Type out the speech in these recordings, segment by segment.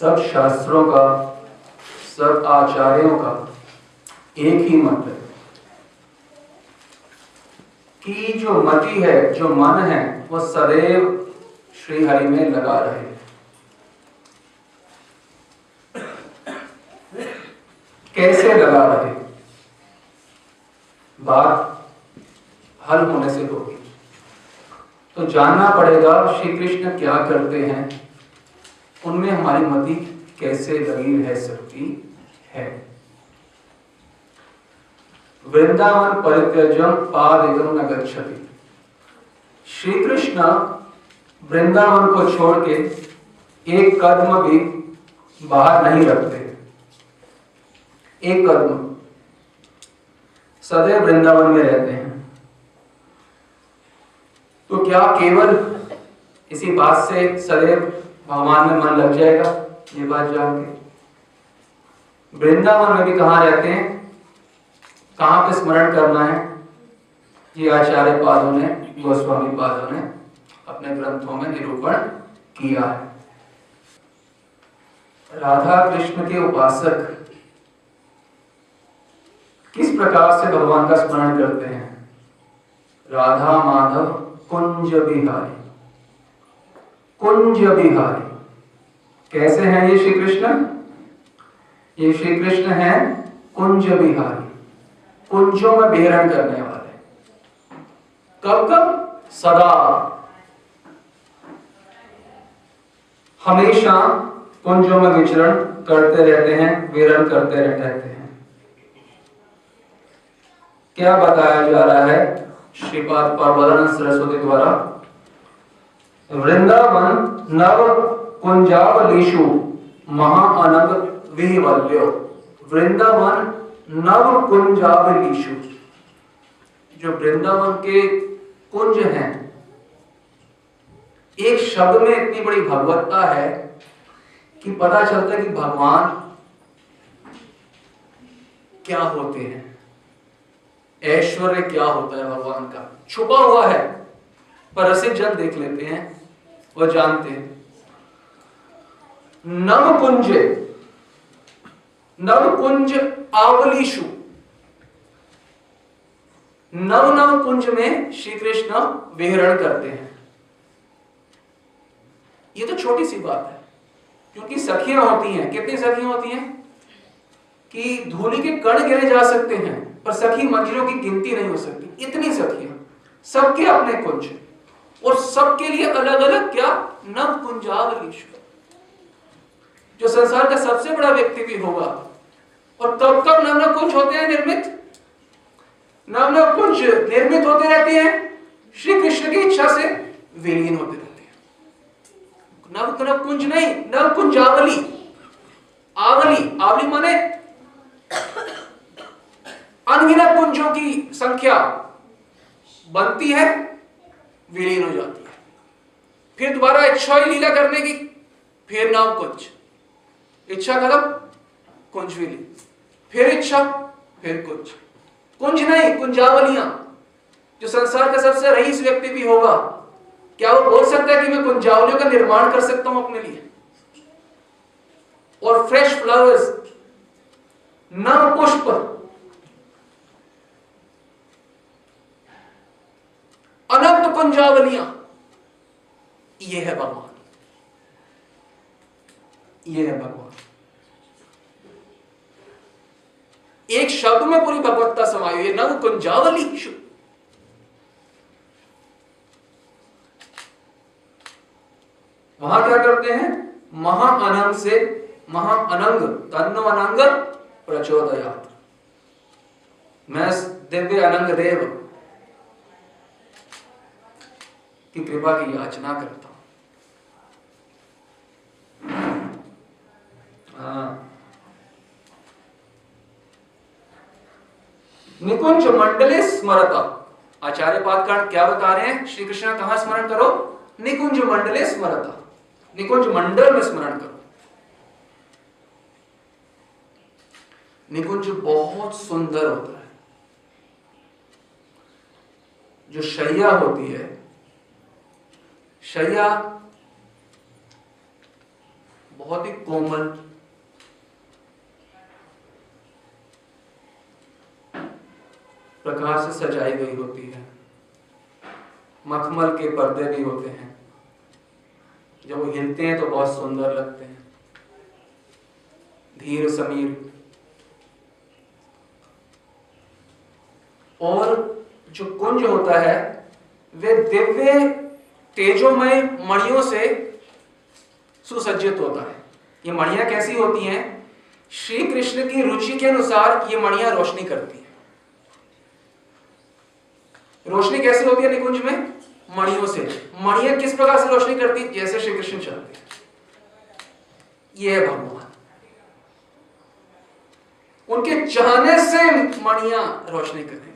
सब शास्त्रों का, सब आचार्यों का एक ही मत है कि जो मति है, जो मन है, वो सदैव श्री हरि में लगा रहे। कैसे लगा रहे? बात हल होने से होगी। तो जानना पड़ेगा श्री कृष्ण क्या करते हैं। उनमें हमारी मति कैसे लगी रह सकती है? वृंदावन परित्यजम पाद न गच्छति। श्री कृष्ण वृंदावन को छोड़ के एक कदम भी बाहर नहीं रखते। एक कदम। सदैव वृंदावन में रहते हैं। तो क्या केवल इसी बात से सदैव भगवान में मन लग जाएगा, ये बात जान के। वृंदावन में भी कहा रहते हैं? कहाँ पे स्मरण करना है? ये आचार्य पादों ने, गोस्वामी पादों ने अपने ग्रंथों में निरूपण किया है। राधा कृष्ण के उपासक किस प्रकार से भगवान का स्मरण करते हैं? राधा माधव कुंज बिहारी। कुंज बिहारी कैसे हैं ये श्री कृष्ण ये श्री कृष्ण हैं कुंज बिहारी कुंजों में बेहरण करने वाले। कब कब? सदा। हमेशा कुंजों में विचरण करते रहते हैं विरण करते रहते हैं। क्या बताया जा रहा है श्रीपाद प्रबोधन सरस्वती द्वारा? वृंदावन नव कुंजावलीशु महाअनग विवल्यो वृंदावन नव कुंजावलीशु जो वृंदावन के कुंज हैं, एक शब्द में इतनी बड़ी भगवत्ता है कि पता चलता है कि भगवान क्या होते हैं। ऐश्वर्य क्या होता है भगवान का? छुपा हुआ है, पर रसिक जन देख लेते हैं। और जानते हैं। नव कुंज नव कुंज आवलीशु नव नव कुंज में श्री कृष्ण विहरण करते हैं। ये तो छोटी सी बात है, क्योंकि सखियाँ होती हैं। कितनी सखियाँ होती हैं? कि धूलि के कण गिरे जा सकते हैं, पर सखी मंजिलों की गिनती नहीं हो सकती। इतनी सखियाँ, सबके अपने कुंज। और सबके लिए अलग अलग क्या? नव कुंजावलीश्वर जो संसार का सबसे बड़ा व्यक्ति भी होगा। और तब कब नव नव कुंज होते हैं निर्मित। नव नव कुंज निर्मित होते रहते हैं। श्री कृष्ण की इच्छा से विलीन होते रहते हैं। नव नव कुंज नहीं, नव कुंजावली। आवली आवली माने अनगिनत कुंजों की संख्या बनती है। विलीन हो जाती है। फिर दोबारा इच्छा ही लीला करने की, फिर नाम कुंज। इच्छा खत्म, कुंज विलीन। फिर इच्छा, फिर कुंज। कुंज नहीं, कुंजावलियाँ। जो संसार का सबसे रईस व्यक्ति भी होगा, क्या वो बोल सकता है कि मैं कुंजावलियों का निर्माण कर सकता हूँ अपने लिए? और फ्रेश फ्लावर्स नव पुष्प अनंत कुंजावलियाँ ये है भगवान। ये है भगवान। एक शब्द में पूरी भगवत्ता समाई हुई नव कुंजावली वहाँ क्या करते हैं? महाअनंग से महाअनंग तन्नो अनंग प्रचोदयात। मैं दिव्य अनंग देव की कृपा की याचना करता हूँ। हाँ। निकुंज मंडले स्मरता। आचार्य पादकांड क्या बता रहे हैं? श्री कृष्ण कहाँ स्मरण करो? निकुंज मंडले स्मरता। निकुंज मंडल में स्मरण करो। निकुंज बहुत सुंदर होता है। जो शैया होती है शैया बहुत ही कोमल, प्रकाश से सजाई गई होती है। मखमल के पर्दे भी होते हैं। जब वो हिलते हैं तो बहुत सुंदर लगते हैं। धीर समीर। और जो कुंज होता है, वे दिव्य तेजोमय मणियों से सुसज्जित होता है। ये मणियाँ कैसी होती हैं? श्री कृष्ण की रुचि के अनुसार ये मणियाँ रोशनी करती हैं। रोशनी कैसे होती है निकुंज में? मणियों से। मणियाँ किस प्रकार से रोशनी करती? जैसे श्री कृष्ण चाहते ये है भगवान। उनके चाहने से मणियाँ रोशनी करेंगी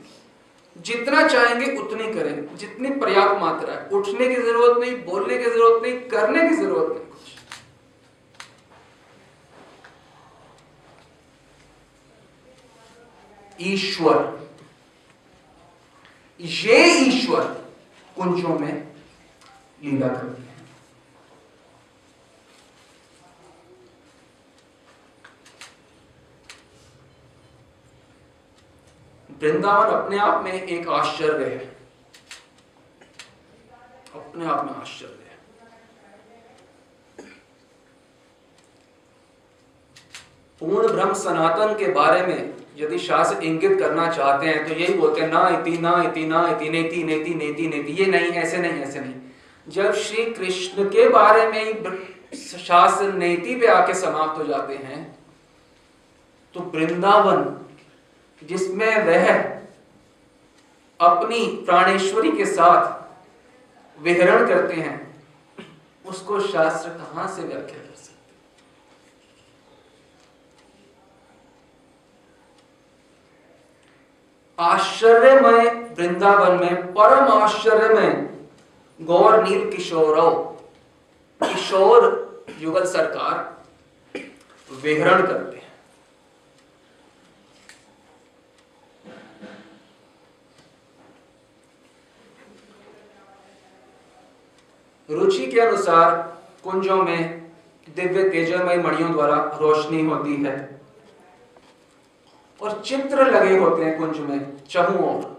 जितना चाहेंगे उतनी करें। जितनी पर्याप्त मात्रा है। उठने की ज़रूरत नहीं, बोलने की ज़रूरत नहीं, करने की ज़रूरत नहीं। कुछ ईश्वर। ये ईश्वर कुंजों में लीला करते हैं वृंदावन अपने आप में एक आश्चर्य है। अपने आप में आश्चर्य है। पूर्ण ब्रह्म सनातन के बारे में यदि शास्त्र इंगित करना चाहते हैं तो यही बोलते हैं, ना इति ना इति ना इति, नेति नेति नेति नेति। ये नहीं, ऐसे नहीं ऐसे नहीं। जब श्री कृष्ण के बारे में ही शास्त्र नेति पे आके समाप्त हो जाते हैं तो वृंदावन जिसमें वह अपनी प्राणेश्वरी के साथ विहरण करते हैं, उसको शास्त्र कहाँ से व्याख्या कर सकते आश्चर्यमय वृंदावन में, परम आश्चर्य में गौर नील किशोर किशोर युगल सरकार विहरण करते हैं। रुचि के अनुसार कुंजों में दिव्य तेजमय मणियों द्वारा रोशनी होती है। और चित्र लगे होते हैं कुंज में और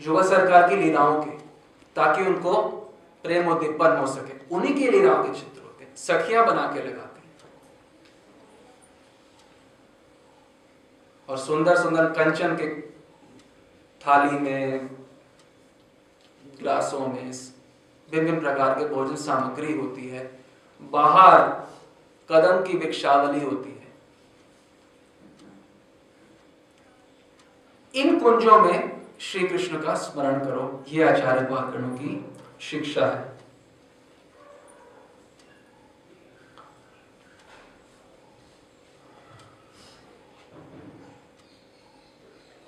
युवा सरकार की लीलाओं के, ताकि उनको प्रेम उद्दीपन हो सके। उन्हीं की लीलाओं के चित्र होते हैं, सखियाँ बना के लगाते हैं। और सुंदर सुंदर कंचन के थाली में, ग्लासों में विभिन्न प्रकार के भोजन सामग्री होती है। बाहर कदम की विक्षावली होती है। इन कुंजों में श्री कृष्ण का स्मरण करो। यह आचार्य वाकरणों की शिक्षा है।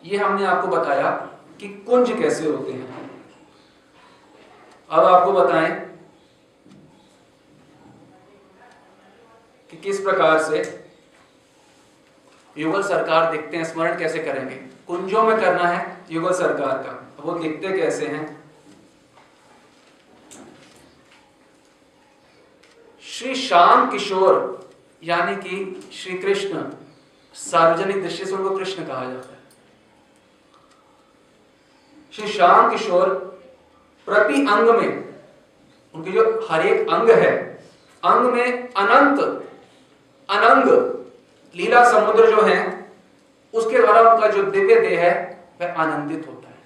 ये हमने आपको बताया कि कुंज कैसे होते हैं। अब आपको बताएँ कि किस प्रकार से युगल सरकार दिखते हैं, स्मरण कैसे करेंगे? कुंजों में करना है युगल सरकार का। वो दिखते कैसे हैं? श्री श्याम किशोर, यानी कि श्री कृष्ण, सार्वजनिक दृष्टि से उनको कृष्ण कहा जाता है। श्री श्याम किशोर प्रति अंग में, उनके जो हर एक अंग है, अंग में अनंत, अनंग, लीला समुद्र जो है, उसके द्वारा उनका जो दिव्य देह है, वह आनंदित होता है।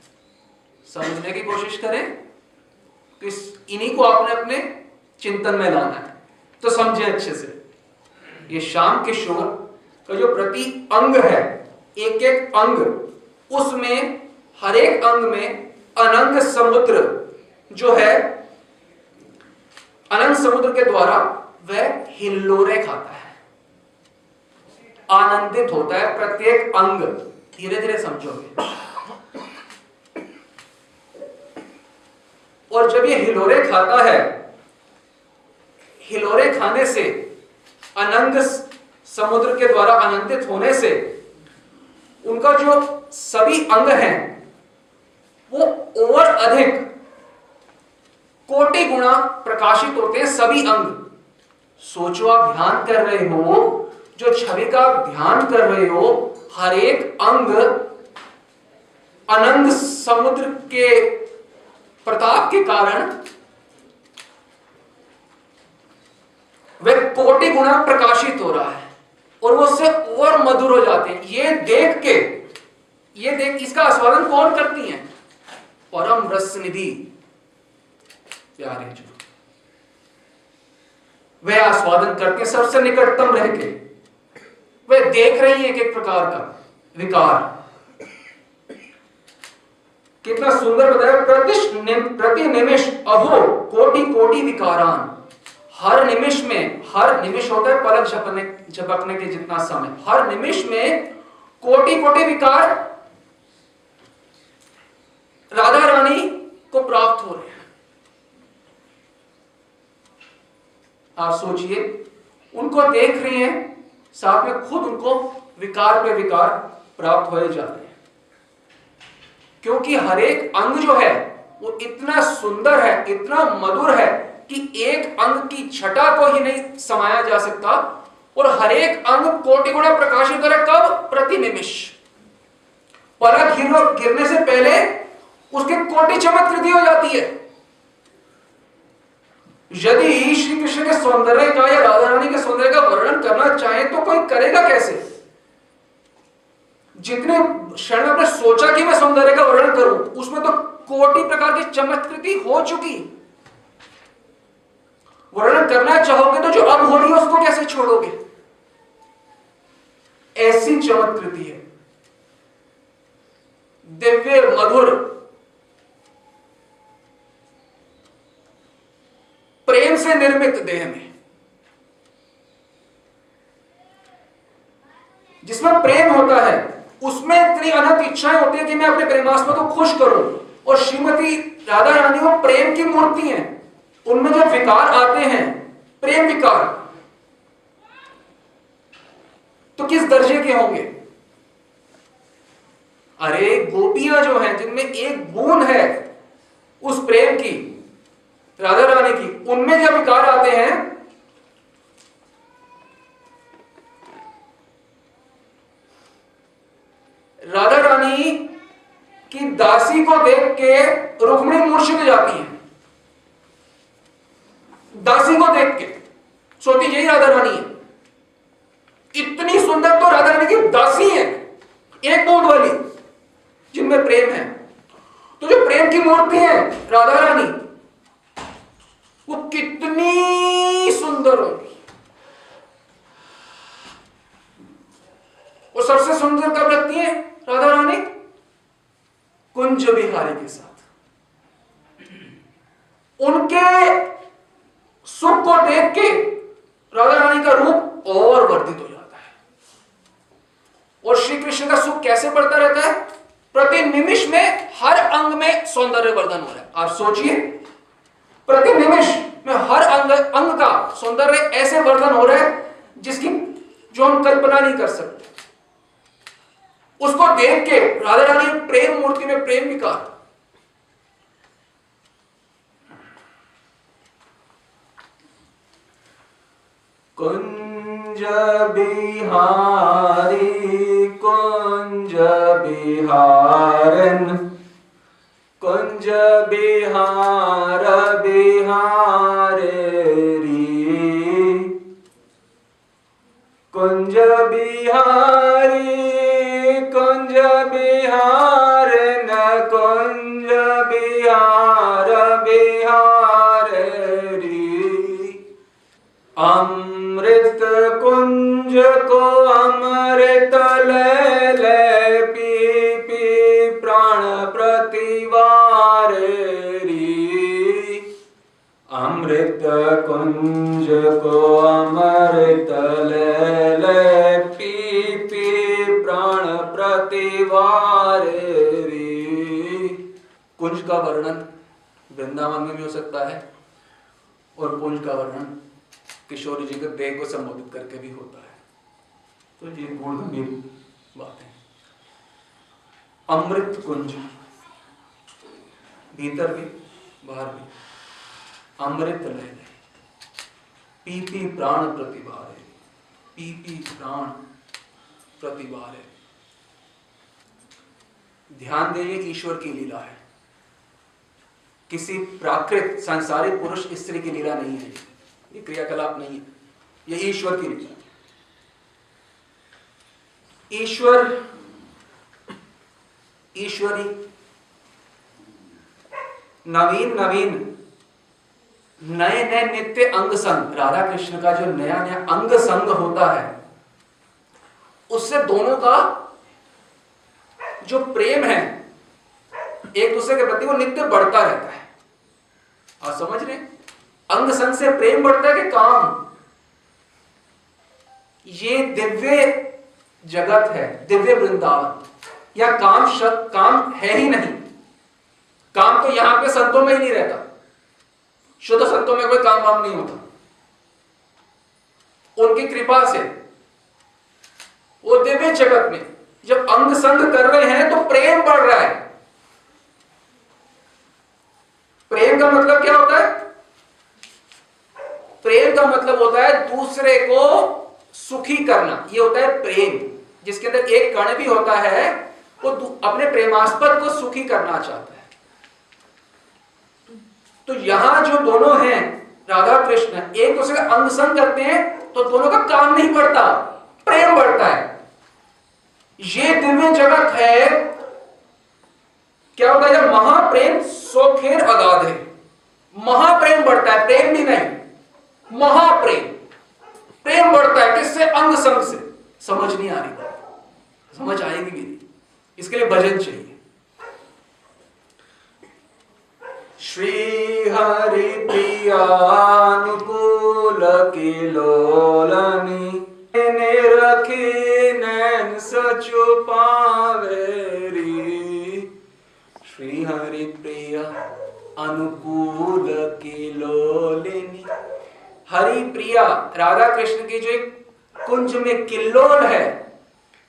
समझने की कोशिश करें इस इन्हीं को आपने अपने चिंतन में लाना है। तो समझे अच्छे से। ये शाम के शोर का जो प्रति अंग है एक एक अंग, उसमें हर एक अंग में अनंग समुद्र जो है अनंत समुद्र के द्वारा वह हिल्लोरे खाता है। आनंदित होता है प्रत्येक अंग। धीरे धीरे समझोगे। और जब ये हिलोरे खाता है हिलोरे खाने से, अनंग समुद्र के द्वारा आनंदित होने से, उनका जो सभी अंग हैं, वो और अधिक कोटि गुणा प्रकाशित होते हैं सभी अंग। सोचो आप ध्यान कर रहे हो, जो छवि का ध्यान कर रहे हो, हर एक अंग अनंत समुद्र के प्रताप के कारण वह कोटि गुणा प्रकाशित हो रहा है और वो उससे और मधुर हो जाते हैं। ये देख के, ये देख, इसका आस्वादन कौन करती है? परम रस निधि। प्यारे जो। वह आस्वादन करते हैं, सबसे निकटतम रह के। वह देख रही है एक एक प्रकार का विकार। कितना सुंदर बताया प्रति प्रति निमिष अहो कोटि कोटि विकारान। हर निमिष में, हर निमिष होता है पलक झपकने झपकने के जितना समय। हर निमिष में कोटि कोटि विकार। राधा रानी को प्राप्त हो रहे हैं आप सोचिए, उनको देख रही हैं, साथ में खुद उनको विकार पे विकार प्राप्त हो जा रहे हैं। क्योंकि हर एक अंग जो है, वो इतना सुंदर है, इतना मधुर है, कि एक अंग की छटा को ही नहीं समाया जा सकता, और हर एक अंग कोटि गुणा प्रकाशित करे कब? प्रति निमिष पलक गिरने से पहले उसके कोटि चमत्कृति हो जाती है। यदि श्री कृष्ण के सौंदर्य का या राधा रानी के सौंदर्य का वर्णन करना चाहे तो कोई करेगा कैसे? जितने क्षण में सोचा कि मैं सौंदर्य का वर्णन करूँ, उसमें तो कोटि प्रकार की चमत्कृति हो चुकी। वर्णन करना चाहोगे तो जो अब हो रही है, उसको कैसे छोड़ोगे? ऐसी चमत्कृति है। दिव्य मधुर प्रेम से निर्मित देह में, जिसमें प्रेम होता है, उसमें इतनी अनंत इच्छाएँ होती है कि मैं अपने प्रेमास्पद को खुश करूँ। और श्रीमती राधा रानी वो प्रेम की मूर्ति है। उनमें जो विकार आते हैं, प्रेम विकार तो किस दर्जे के होंगे? अरे गोपियाँ जो हैं, जिनमें एक बूंद है, उस प्रेम की राधा रानी की। उनमें जब विकार आते हैं। राधा रानी की दासी को देख के रुक्मिणी मूर्छित जाती है। दासी को देख के। सोती यही राधा रानी है। इतनी सुंदर तो राधा रानी की दासी है। एक बूंद वाली, जिनमें प्रेम है। तो जो प्रेम की मूर्ति है, राधा रानी वो कितनी सुंदर होगी। वो सबसे सुंदर कब लगती है? राधा रानी, कुंज बिहारी के साथ। उनके सुख को देख के राधा रानी का रूप और वर्धित हो जाता है। और श्री कृष्ण का सुख कैसे बढ़ता रहता है? प्रति निमिष में हर अंग में सौंदर्य वर्धन हो रहा है। आप सोचिए प्रति निमिष में हर अंग अंग का सौंदर्य ऐसे वर्धन हो रहा है जिसकी जो हम कल्पना नहीं कर सकते। उसको देख के राधा रानी प्रेम मूर्ति में प्रेम विकार कुंज बिहारी, कुंज बिहारन। कुंज बिहार बिहार री। कुंज बिहारी अमृत कुंज को अमृत ले ले पी पी प्राण प्रतिवार कुंज का वर्णन वृंदावन में भी हो सकता है और कुंज का वर्णन किशोरी जी के देह को संबोधित करके भी होता है। तो ये गुण गंभीर बात है। अमृत कुंज, भीतर भी, बाहर भी। अमृत ले ले पी पी प्राण प्रतिभारे पी पी प्राण प्रतिभारे ध्यान दें ये ईश्वर की लीला है। किसी प्राकृत संसारिक पुरुष स्त्री की लीला नहीं है। ये क्रियाकलाप नहीं है। ये ईश्वर की लीला ईश्वर, ईश्वरी नवीन नवीन नए नए नित्य अंग संग राधा कृष्ण का जो नया नया अंग संग होता है, उससे दोनों का जो प्रेम है, एक दूसरे के प्रति वो नित्य बढ़ता रहता है। आप समझ रहे अंग संग से प्रेम बढ़ता है कि काम? ये दिव्य जगत है, दिव्य वृंदावन। या काम शब्द काम है ही नहीं। काम तो यहाँ पे संतों में ही नहीं रहता। शुद्ध संतों में कोई काम वाम नहीं होता। उनकी कृपा से। वो दिव्य जगत में जब अंग संग कर रहे हैं तो प्रेम बढ़ रहा है। प्रेम का मतलब क्या होता है? प्रेम का मतलब होता है दूसरे को सुखी करना। ये होता है प्रेम। जिसके अंदर एक कण भी होता है, वो अपने प्रेमास्पद को सुखी करना चाहता है। तो यहाँ जो दोनों हैं, राधा कृष्ण, एक दूसरे का अंग संग करते हैं तो दोनों का काम नहीं बढ़ता, प्रेम बढ़ता है। ये दिव्य जगत है, क्या होता है महाप्रेम सोखेर अगाध है। महाप्रेम बढ़ता है, प्रेम भी नहीं, महाप्रेम। प्रेम बढ़ता है किससे? अंग संग से। समझ नहीं आ रही समझ आएगी मेरी। इसके लिए भजन चाहिए। श्री हरि प्रियानुकूल किलोलनी ने रखी नैन सचु पावेरी। श्री हरि प्रिया अनुकूल किलोलिनी हरि प्रिया, राधा कृष्ण की जो एक कुंज में किल्लोल है,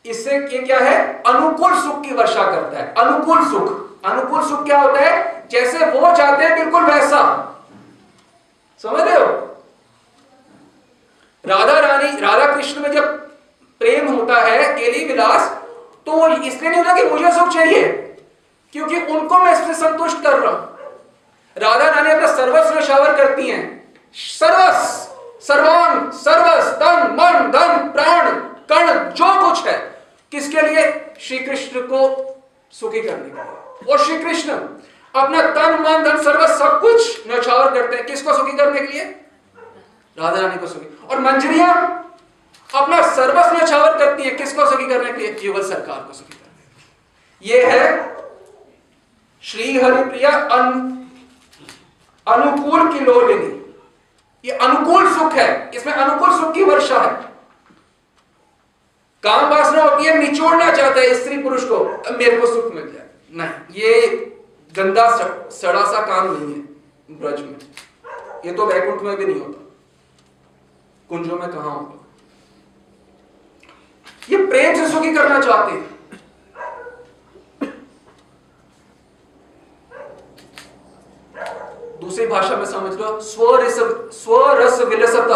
इससे क्या है? अनुकूल सुख की वर्षा करता है। अनुकूल सुख। अनुकूल सुख क्या होता है? जैसे वो चाहते हैं बिल्कुल वैसा। समझ रहे हो? राधा रानी, राधा कृष्ण में जब प्रेम होता है, केली विलास तो वो इसलिए नहीं होता कि मुझे सुख चाहिए, क्योंकि उनको मैं इससे संतुष्ट कर रहा हूँ। राधा रानी अपना सर्वस्व शावर करती हैं। सर्वस सर्वांग सर्वस तन, मन, धन, प्राण, कर्ण, जो कुछ है, किसके लिए? श्री कृष्ण को सुखी करने के लिए। और श्री कृष्ण अपना तन मन धन सर्व सब कुछ नौछावर करते हैं। किसको सुखी करने के लिए? राधा रानी को सुखी। और मंजरिया अपना सर्वस्व नौछावर करती है। किसको सुखी करने के लिए? युगल सरकार को सुखी करने ये है श्री हरिप्रिया अन, अनुकूल की लोलिनी ये अनुकूल सुख है। इसमें अनुकूल सुख की वर्षा है। काम वासना होती है निचोड़ना चाहता है स्त्री पुरुष को। मेरे को सुख मिल जाए। नहीं ये गंदा सड़ा सा काम नहीं है ब्रज में। ये तो वैकुंठ में भी नहीं होता। कुंजों में कहा होगा? ये प्रेम से सुखी करना चाहते हैं। दूसरी भाषा में समझ लो, स्वरस स्वरस विलसत।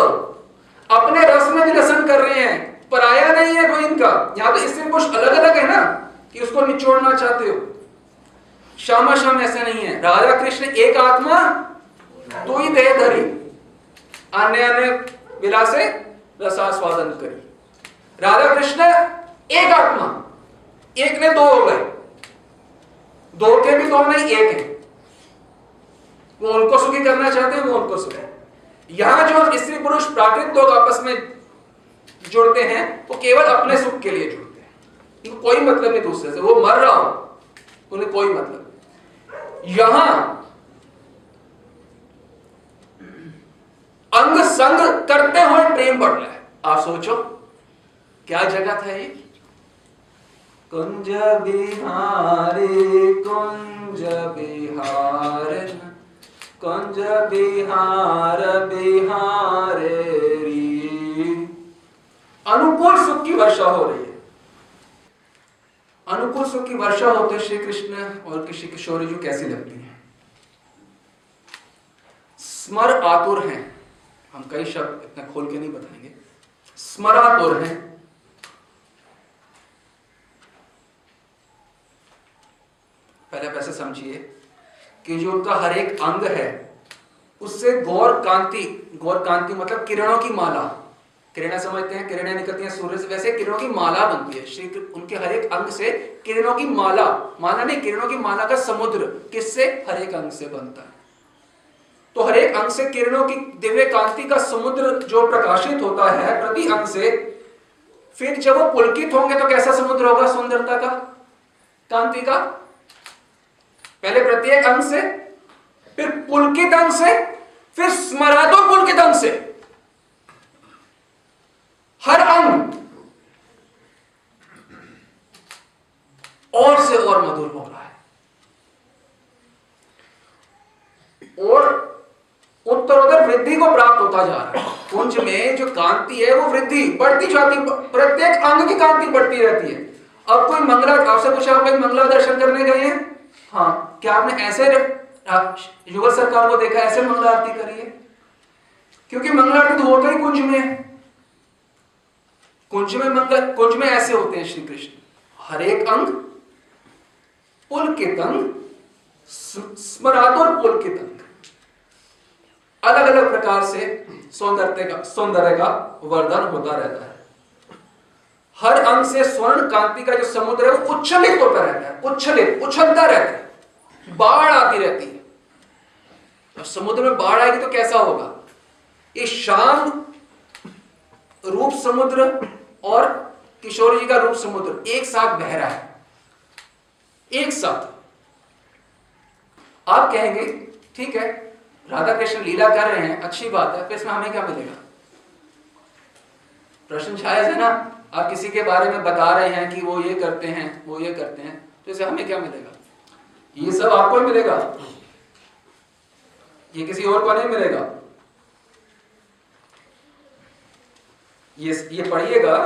अपने रस में विलसन कर रहे हैं पराया नहीं है कोई इनका। यहाँ तो इसमें कुछ अलग अलग है ना, कि उसको निचोड़ना चाहते हो। श्यामा श्याम ऐसे नहीं है। राधा कृष्ण एक आत्मा दो ही देह धरी। अन्य अन्य विलासे रसास्वादन करी। राधा कृष्ण एक आत्मा, एक ने दो हो गए। दो के भी दो नहीं, एक है। वो उनको सुखी करना चाहते हैं, वो उनको सुखी। यहाँ जो स्त्री पुरुष प्राकृत लोग आपस में जुड़ते हैं, वो केवल अपने सुख के लिए जुड़ते हैं। कोई मतलब नहीं दूसरे से। वो मर रहा हो, उन्हें कोई मतलब यहाँ अंग संग करते हुए प्रेम बढ़ रहा है। आप सोचो, क्या जगह था ये? कुंज बिहारी कुंज बिहार कुंज बिहार बिहार अनुकूल सुख की वर्षा हो रही है। अनुकूल की वर्षा होते श्री कृष्ण और कृष्ण किशोरी जो कैसी लगती है। स्मर आतुर हैं। हम कई शब्द इतने खोल के नहीं बताएँगे। स्मरातुर हैं। पहले पैसे समझिए कि जो उनका हर एक अंग है, उससे गौर कांति गौर कांति मतलब किरणों की माला किरणें समझते हैं, किरणें निकलती हैं सूर्य से वैसे किरणों की माला बनती है। श्री उनके हर एक अंग से किरणों की माला माला नहीं, किरणों की माला का समुद्र किससे? हर एक अंग से बनता है। तो हर एक अंग से किरणों की दिव्य कांति का समुद्र जो प्रकाशित होता है, प्रति अंग से, फिर जब वो पुलकित होंगे तो कैसा समुद्र होगा? सुंदरता का, कांति का। पहले प्रत्येक अंग से, फिर पुलकित अंग से, फिर स्मरादो पुलकित अंग से। हर अंग और से और मधुर हो रहा है। और उत्तरोत्तर वृद्धि को प्राप्त होता जा रहा है। कुंज में जो कांति है, वो वृद्धि, बढ़ती जाती, प्रत्येक अंग की कांति बढ़ती रहती है। अब कोई मंगला, आपसे पूछा, आप एक मंगला दर्शन करने गए हैं? हाँ क्या आपने ऐसे युगल सरकार को देखा, ऐसे मंगला आरती करी है? क्योंकि मंगला आरती तो होता ही कुंज में। है कुंज में मंगल, कुंज में ऐसे होते हैं श्री कृष्ण। हर एक अंग पुलकित अंग स्मरातुर पुलकित अंग अलग अलग प्रकार से सौंदर्य का सौंदर्य का वर्धन होता रहता है। हर अंग से स्वर्ण कांति का जो समुद्र है, वो उच्छलित होता रहता है। उच्छलित, उछलता रहता है। बाढ़ आती रहती है। और समुद्र में बाढ़ आएगी तो कैसा होगा? ये शाम रूप समुद्र और किशोर जी का रूप समुद्र, एक साथ बह रहा है। एक साथ। आप कहेंगे, ठीक है राधा कृष्ण लीला कर रहे हैं, अच्छी बात है, फिर इसमें हमें क्या मिलेगा? प्रश्न छाया है ना, आप किसी के बारे में बता रहे हैं कि वो ये करते हैं, वो ये करते हैं तो इसे हमें क्या मिलेगा? ये सब आपको ही मिलेगा। ये किसी और को नहीं मिलेगा। ये ये पढ़िएगा।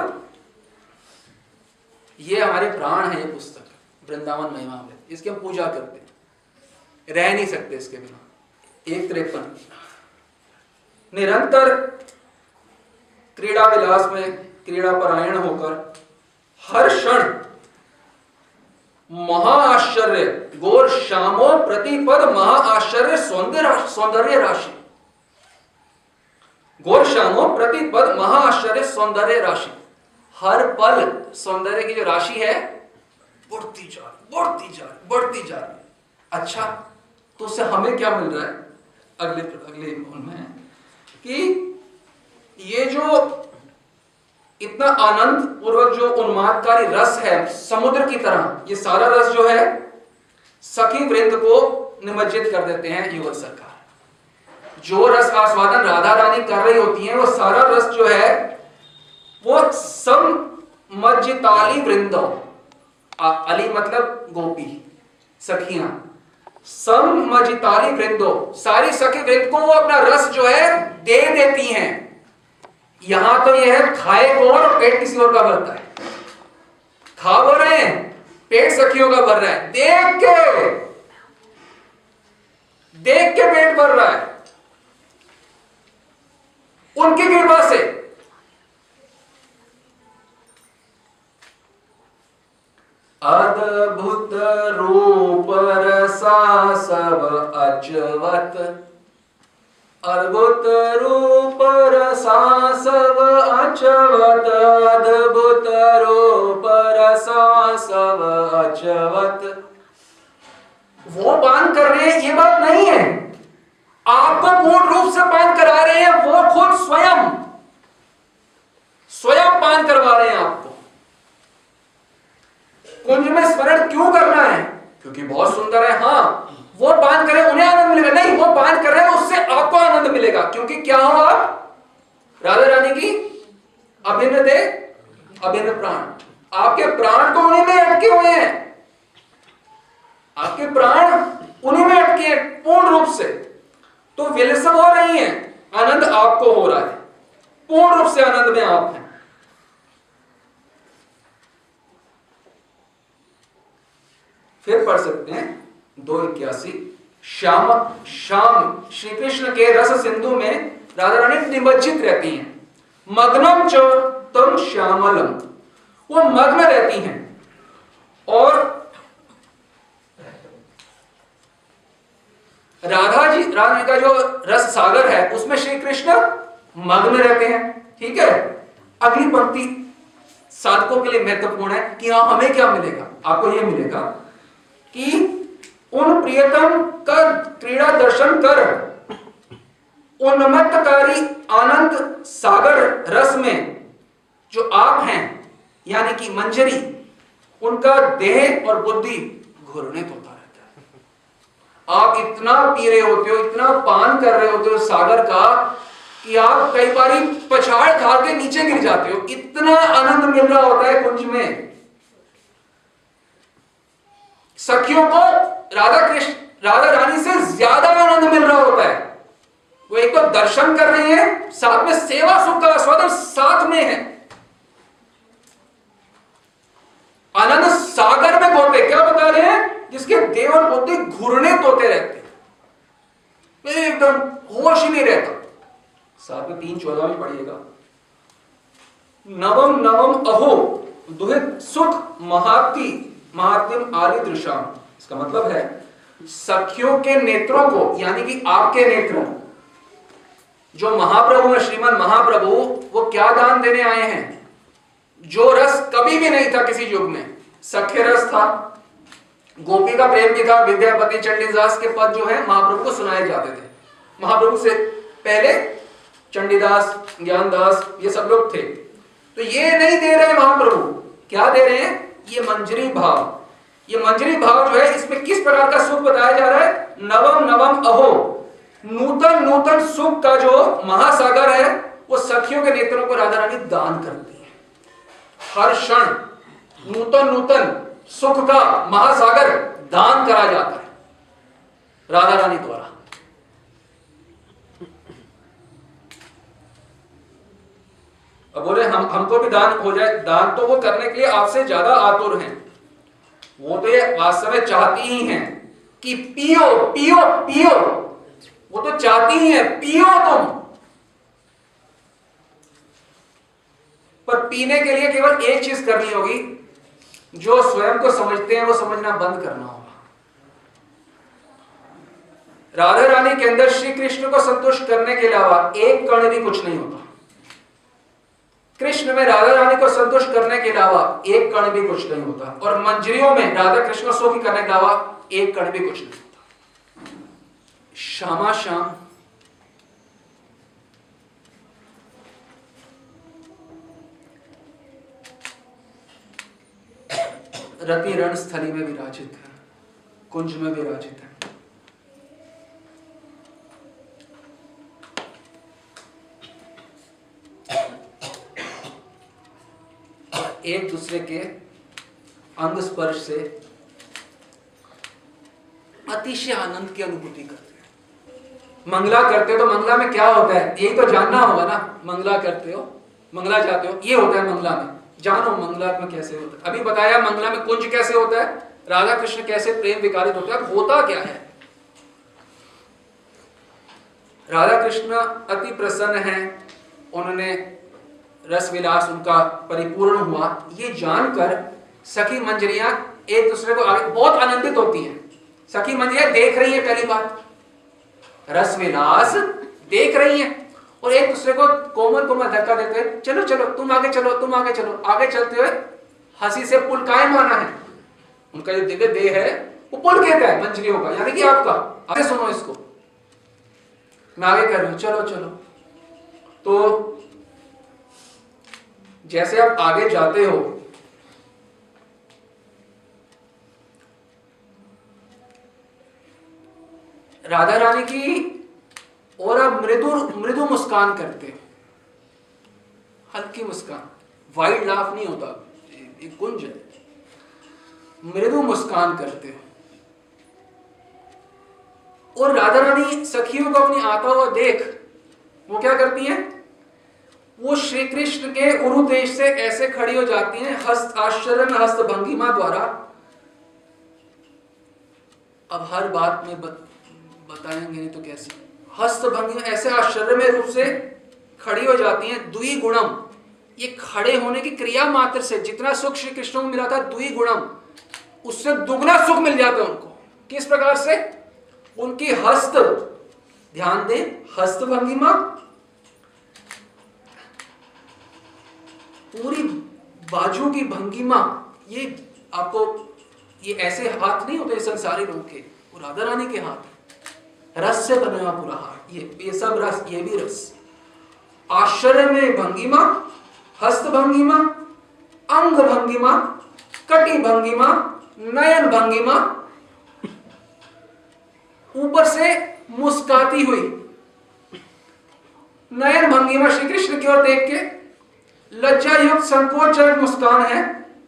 ये हमारे प्राण है ये पुस्तक, वृंदावन महिमा में इसकी हम पूजा करते हैं। रह नहीं सकते इसके बिना। एक त्रेपन। निरंतर क्रीड़ा विलास में क्रीड़ा परायण होकर, हर क्षण महाआश्चर्य गोर श्यामो प्रतिपद महाआश्चर्य सौंदर्य सौंदर्य राशि। गोर श्यामो प्रतिपद महाआश्चर्य सौंदर्य राशि। हर पल सौंदर्य की जो राशि है, बढ़ती जा रही, बढ़ती जा रही, बढ़ती जा रही अच्छा तो उससे हमें क्या मिल रहा है? अगले अगले में, कि ये जो इतना आनंद पूर्वक जो उन्मादकारी रस है समुद्र की तरह, ये सारा रस जो है सखी वृंद को निमज्जित कर देते हैं युवक सरकार। जो रस आस्वादन राधा रानी कर रही होती है, वो सारा रस जो है, वो समज्जिताली वृंद अली मतलब गोपी, सखियाँ समजिताली वृंदो, सारी सखी वृंद को वो अपना रस जो है दे देती हैं। यहाँ तो यह है, खाए कौन? और पेट किसी और का भरता है। खा वो रहे हैं, पेट सखियों का भर रहा है। देख के देख के पेट भर रहा है। उनकी कृपा से। अद्भुत रूप रसा सब अचवत। अद्भुत रूप रसा सब अचवत। अद्भुत रूप रसा सब अचवत। वो पान कर रहे ये बात नहीं है। आपको पूर्ण रूप से पान करा रहे हैं, वो खुद स्वयं। स्वयं पान करवा रहे हैं आपको। कुंज में स्मरण क्यों करना है? क्योंकि बहुत सुंदर है हाँ। वो पान करें, उन्हें आनंद मिलेगा। नहीं, वो पान कर रहे हैं, उससे आपको आनंद मिलेगा। क्योंकि क्या हो आप? राधा रानी की अभिन्न दे, अभिन्न प्राण। आपके प्राण तो उन्हीं में अटके हुए हैं आपके प्राण उन्हीं में अटके हैं पूर्ण रूप से तो विलसम हो रही है। आनंद आपको हो रहा है। पूर्ण रूप से आनंद में आप हैं। फिर पढ़ सकते हैं दो इक्यासी। श्याम श्याम श्री कृष्ण के रस सिंधु में राधा रानी निमज्जित रहती हैं। मग्नम च तम श्यामलम। वो मग्न रहती हैं। और राधा जी, राधा का जो रस सागर है, उसमें श्री कृष्ण मग्न रहते हैं, ठीक है? अगली पंक्ति साधकों के लिए महत्वपूर्ण है कि हाँ हमें क्या मिलेगा? आपको यह मिलेगा कि उन प्रियतम का क्रीड़ा दर्शन कर, उन्मत्तकारी आनंद सागर रस में जो आप हैं, यानी कि मंजरी, उनका देह और बुद्धि रहता है आप इतना पी रहे होते हो, इतना पान कर रहे होते हो सागर का कि आप कई बार पछाड़ खा के नीचे गिर जाते हो। इतना आनंद मिल रहा होता है कुंज में। सखियों को राधा कृष्ण राधा रानी से ज़्यादा आनंद मिल रहा होता है। वो एक तो दर्शन कर रहे हैं, साथ में सेवा, सुख का स्वाद साथ में है। आनंद सागर में होते क्या बता रहे हैं? जिसके देव और बुद्धि घूर्णित होते रहते एकदम होश ही नहीं रहता। साथ में तीन चौदह में पढ़िएगा। नवम नवम अहो, दुहित सुख महाती, महात्म आदि दृशाम। इसका मतलब है, सखियों के नेत्रों को, यानी कि आपके नेत्रों जो महाप्रभु है, श्रीमद महाप्रभु, वो क्या दान देने आए हैं? जो रस कभी भी नहीं था किसी युग में। सख्य रस था गोपी का प्रेम भी था, विद्यापति चंडीदास के पद जो है, महाप्रभु को सुनाए जाते थे। महाप्रभु से पहले चंडीदास, ज्ञानदास, ये सब लोग थे। तो ये नहीं दे रहे महाप्रभु। क्या दे रहे हैं? ये मंजरी भाव। ये मंजरी भाव जो है, इसमें किस प्रकार का सुख बताया जा रहा है? नवम नवम, अहो। नूतन नूतन सुख का जो महासागर है, वो सखियों के नेत्रों को राधा रानी दान करती है। हर क्षण नूतन नूतन सुख का महासागर दान करा जाता है। राधा रानी द्वारा। अब बोले, हम, हमको भी दान हो जाए, दान तो वो करने के लिए आपसे ज़्यादा आतुर हैं। वो तो ये वास्तव में चाहती ही हैं कि पियो पियो पियो। वो तो चाहती ही है, पियो तुम। पर पीने के लिए केवल एक चीज़ करनी होगी जो स्वयं को समझते हैं वो समझना बंद करना होगा। राधा रानी के अंदर श्री कृष्ण को संतुष्ट करने के अलावा एक कण भी कुछ नहीं होता। कृष्ण में राधा रानी को संतुष्ट करने के अलावा एक कण भी कुछ नहीं होता। और मंजरियों में राधा कृष्ण सुखी करने के अलावा एक कण भी कुछ नहीं होता। श्यामा श्याम रति रण स्थली में विराजित है, कुंज में विराजित है। एक दूसरे के अंग स्पर्श से अतिशय आनंद की अनुभूति करते हैं। मंगला करते हो तो मंगला में क्या होता है? यही तो जानना होगा ना। मंगला करते हो, मंगला जाते हो, ये होता है मंगला में। जानो मंगला में कैसे होता है। अभी बताया मंगला में कुंज कैसे होता है, राधा कृष्ण कैसे प्रेम विकारित होता है होता क्या है? राधा कृष्ण अति प्रसन्न है, उन्होंने रस विलास उनका परिपूर्ण हुआ। ये जानकर सखी मंजरिया एक दूसरे को आगे बहुत आनंदित होती हैं। सखी मंजरिया देख रही है पहली बात। रस विलास देख रही है। और एक दूसरे को कोमल कोमल धक्का देते हुए, चलो चलो, तुम आगे चलो, तुम आगे चलो। आगे चलते हुए हँसी से पुल कायम आना है। उनका जो दिव्य देह है, वो पुल कहता है मंजरियों का यानी कि आपका। आगे सुनो इसको। मैं आगे कर रहा हूँ, चलो चलो। तो जैसे आप आगे जाते हो, राधा रानी की और आप मृदु मृदु मुस्कान करते हल्की मुस्कान। वाइड लाफ नहीं होता। एक कुंज है। मृदु मुस्कान करते हो। और राधा रानी सखियों को अपनी आता हुआ देख वो क्या करती है? वो श्री कृष्ण के उरुदेश से ऐसे खड़ी हो जाती हैं हस्त आश्चर्य हस्त भंगिमा द्वारा। अब हर बात में बत, बताएँगे नहीं तो कैसे? हस्त ऐसे आश्चर्य में रूप से खड़ी हो जाती हैं दुई गुणम ये खड़े होने की क्रिया मात्र से जितना सुख श्री कृष्ण को मिला था दुई गुणम उससे दुगना सुख मिल जाता है उनको। किस प्रकार से? उनकी हस्त। ध्यान दें हस्त भंगिमा पूरी बाजू की भंगिमा ये आपको, ये ऐसे हाथ नहीं होते संसारी लोग के राधा रानी के हाथ। रस से पूरा ये ये सब रस, ये भी रस। आश्चर्य में भंगिमा, हस्त भंगिमा, अंग भंगिमा, कटी भंगिमा, नयन भंगिमा, ऊपर से मुस्काती हुई। नयन भंगिमा श्री कृष्ण की ओर देख के लज्जा युक्त संकोचजनक मुस्कान है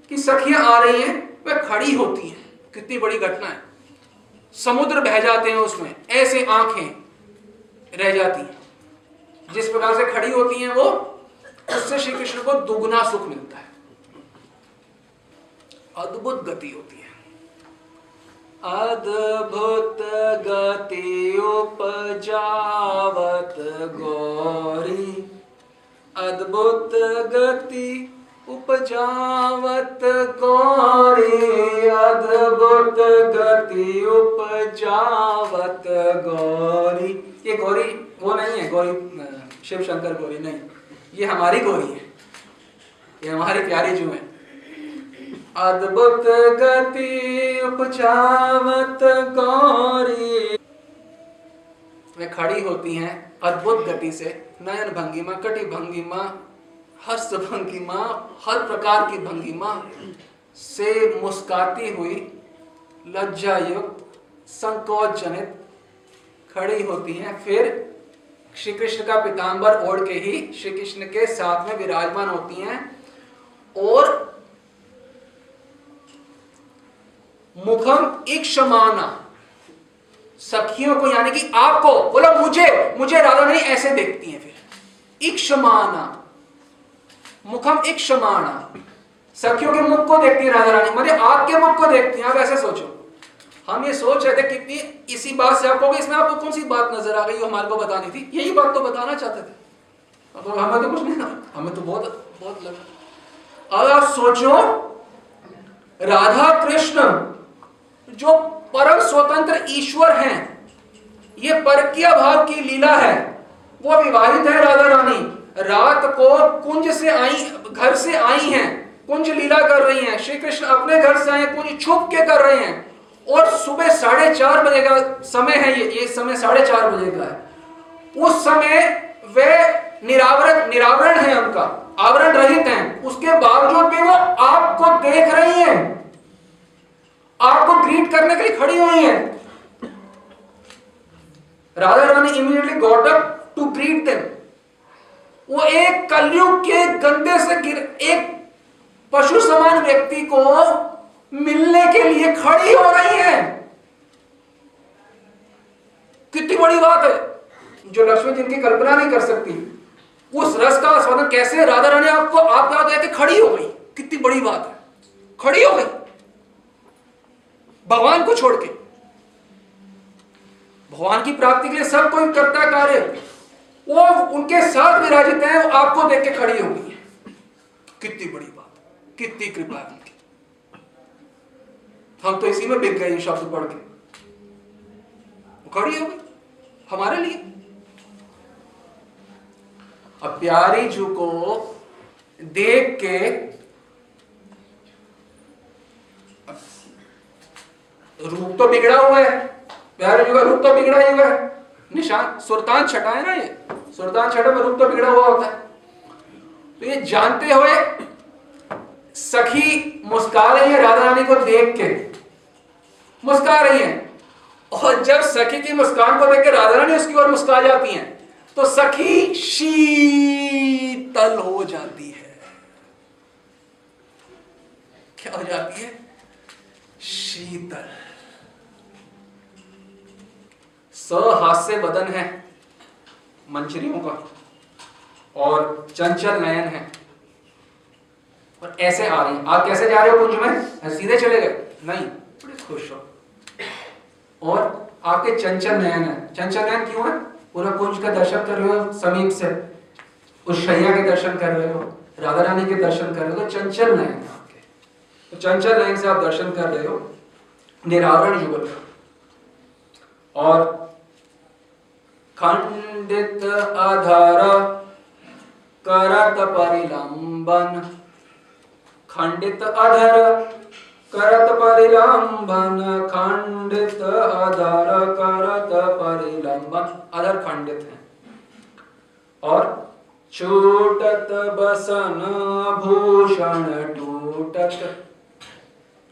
कि सखियाँ आ रही हैं वह खड़ी होती हैं। कितनी बड़ी घटना है। समुद्र बह जाते हैं उसमें, ऐसे आँखें रह जाती हैं। जिस प्रकार से खड़ी होती हैं वो, उससे श्री कृष्ण को दुगना सुख मिलता है। अद्भुत गति होती है। अद्भुत गति उपजावत गौरी। अद्भुत गति उपजावत गौरी अद्भुत गति उपजावत गौरी। ये गौरी, वो नहीं है, गौरी शिव शंकर गौरी नहीं। ये हमारी गौरी है। ये हमारी प्यारी जो है। अद्भुत गति उपजावत गौरी। वे खड़ी होती हैं अद्भुत गति से, नयन भंगिमा कटी भंगिमा हर्ष भंगिमा हर प्रकार की भंगिमा से मुस्काती हुई लज्जा युक्त संकोच जनित खड़ी होती हैं। फिर श्री कृष्ण का पिताम्बर ओढ़ के ही श्री कृष्ण के साथ में विराजमान होती हैं और मुखम इक्षमाना सखियों को यानी कि आपको, बोला, मुझे मुझे राधा नहीं ऐसे देखती हैं फिर। इक्षमाना मुखम एक इक्षमाना सखियों के मुख को देखती है राधा रानी। मतलब आपके मुख को देखती है, आप ऐसे सोचो। हम ये सोच रहे थे कितनी इसी बात से आपको इसमें आपको कौन सी बात नज़र आ गई हमारे को बतानी थी? यही बात तो बताना चाहते थे। तो हमें तो कुछ नहीं, हमें तो बहुत बहुत लगा अब आप सोचो, राधा कृष्ण जो परम स्वतंत्र ईश्वर हैं, ये परकीय भाव की लीला है, वो विवाहित है राधा रानी। रात को कुंज से आई, घर से आई हैं, कुंज लीला कर रही हैं श्री कृष्ण अपने घर से आए, कुंज छुप के कर रहे हैं। और सुबह साढ़े चार बजे का समय है ये ये समय साढ़े चार बजे का है। उस समय वे निरावरण निरावरण है उनका, आवरण रहित हैं। उसके बावजूद भी वो आपको देख रही हैं। आपको ग्रीट करने के लिए खड़ी हुई है। Radha Rani immediately got up to greet them वो एक कलयुग के गंदे से गिर, एक पशु समान व्यक्ति को मिलने के लिए खड़ी हो रही है। कितनी बड़ी बात है, जो लक्ष्मी जिनकी कल्पना नहीं कर सकती। उस रस का आस्वादन कैसे? राधा रानी आपको आप याद है खड़ी हो गई। कितनी बड़ी बात है। खड़ी हो गई। भगवान को छोड़ के। भगवान की प्राप्ति के लिए सब कोई करता कार्य। वो उनके साथ विराजित है आपको देख के खड़ी हो गई है कितनी बड़ी बात, कितनी कृपा है हम तो इसी में बिक गए शब्द पढ़ के। खड़ी हो गई, हमारे लिए। अब प्यारी जू को देख के रूप तो बिगड़ा हुआ है, प्यारे जी का रूप तो बिगड़ा ही हुआ है। निशान सुल्तान छटा है ना ये? सुल्तान छठा में रूप तो बिगड़ा हुआ होता है। तो ये जानते हुए सखी मुस्का रही है राधा रानी को देख के। मुस्का रही है। और जब सखी की मुस्कान को देख के राधा रानी उसकी ओर मुस्का जाती हैं तो सखी शीतल हो जाती है। क्या हो जाती है? शीतल। सहास्य बदन है। मंचरियों का। और चंचल नयन है। और ऐसे आ रही आप कैसे जा रहे हो कुंज में? सीधे चले गए? नहीं। बड़े खुश हो। और आपके चंचल नयन है। चंचल नयन क्यों है? पूरा कुंज का दर्शन कर रहे हो, समीप से। उस शैया के दर्शन कर रहे हो राधा रानी के दर्शन कर रहे हो तो चंचल नयन है आपके। तो चंचल नयन से आप दर्शन कर रहे हो, निरावरण युगल। और खंडित आधार, करत परिलंबन। खंडित अधर करत परिलंबन। खंडित अधर करत परिलंबन। अधर खंडित है। और छूटत बसन, भूषण टूटत।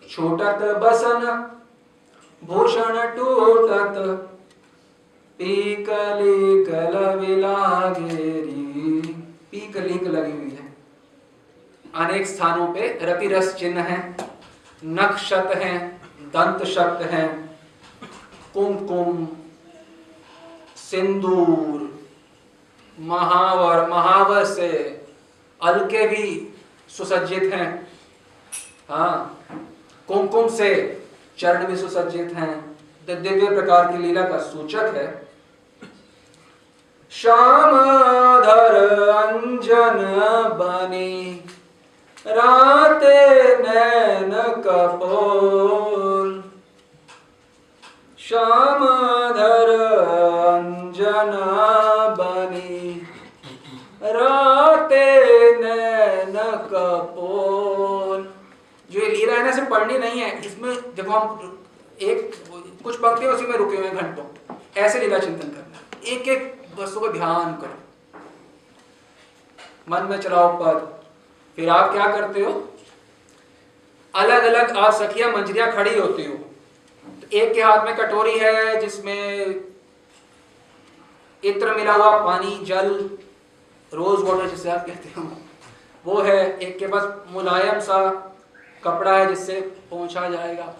छूटत बसन, भूषण टूटत। पीकली कल विलागेरी पीकलिक लगी हुई है। अनेक स्थानों पे रति रस चिन्ह है, नक्षत है, दंत शब्द है, कुमकुम, सिंदूर, महावर महावर से अलके भी सुसज्जित हैं। हाँ कुमकुम से चरण भी सुसज्जित हैं। दिव्य प्रकार की लीला का सूचक है। श्यामधर अंजन बनी। राते नैन कपोल। श्यामधर अंजन बनी। राते नैन कपोल। जो ये लीला है ना, सिर्फ़ पढ़नी नहीं है, इसमें देखो हम एक, कुछ पंक्तियाँ उसी में रुके हुए घंटों। ऐसे लीला चिंतन करना। एक एक वस्तु को ध्यान करो। मन में चलाओ पद। फिर आप क्या करते हो? अलग अलग आप सखिया मंजरियाँ खड़ी होती हो। तो एक के हाथ में कटोरी है जिसमें इत्र मिला हुआ पानी, जल रोज वाटर जिसे आप कहते हो। वो है एक के पास मुलायम सा कपड़ा है जिससे पहुँचा जाएगा।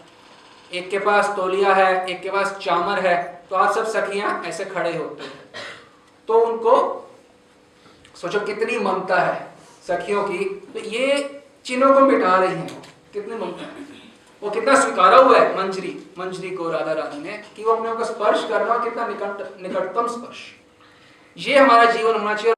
एक के पास तौलिया है, एक के पास चामर है। तो आप सब सखियाँ ऐसे खड़े होते हैं। तो उनको सोचो कितनी ममता है सखियों की। तो ये चिन्हों को मिटा रही है कितनी ममता है वो कितना स्वीकारा हुआ है मंजरी मंजरी को राधा रानी ने, कि वो अपने स्पर्श करना कितना निकट, निकटतम स्पर्श। ये हमारा जीवन होना चाहिए।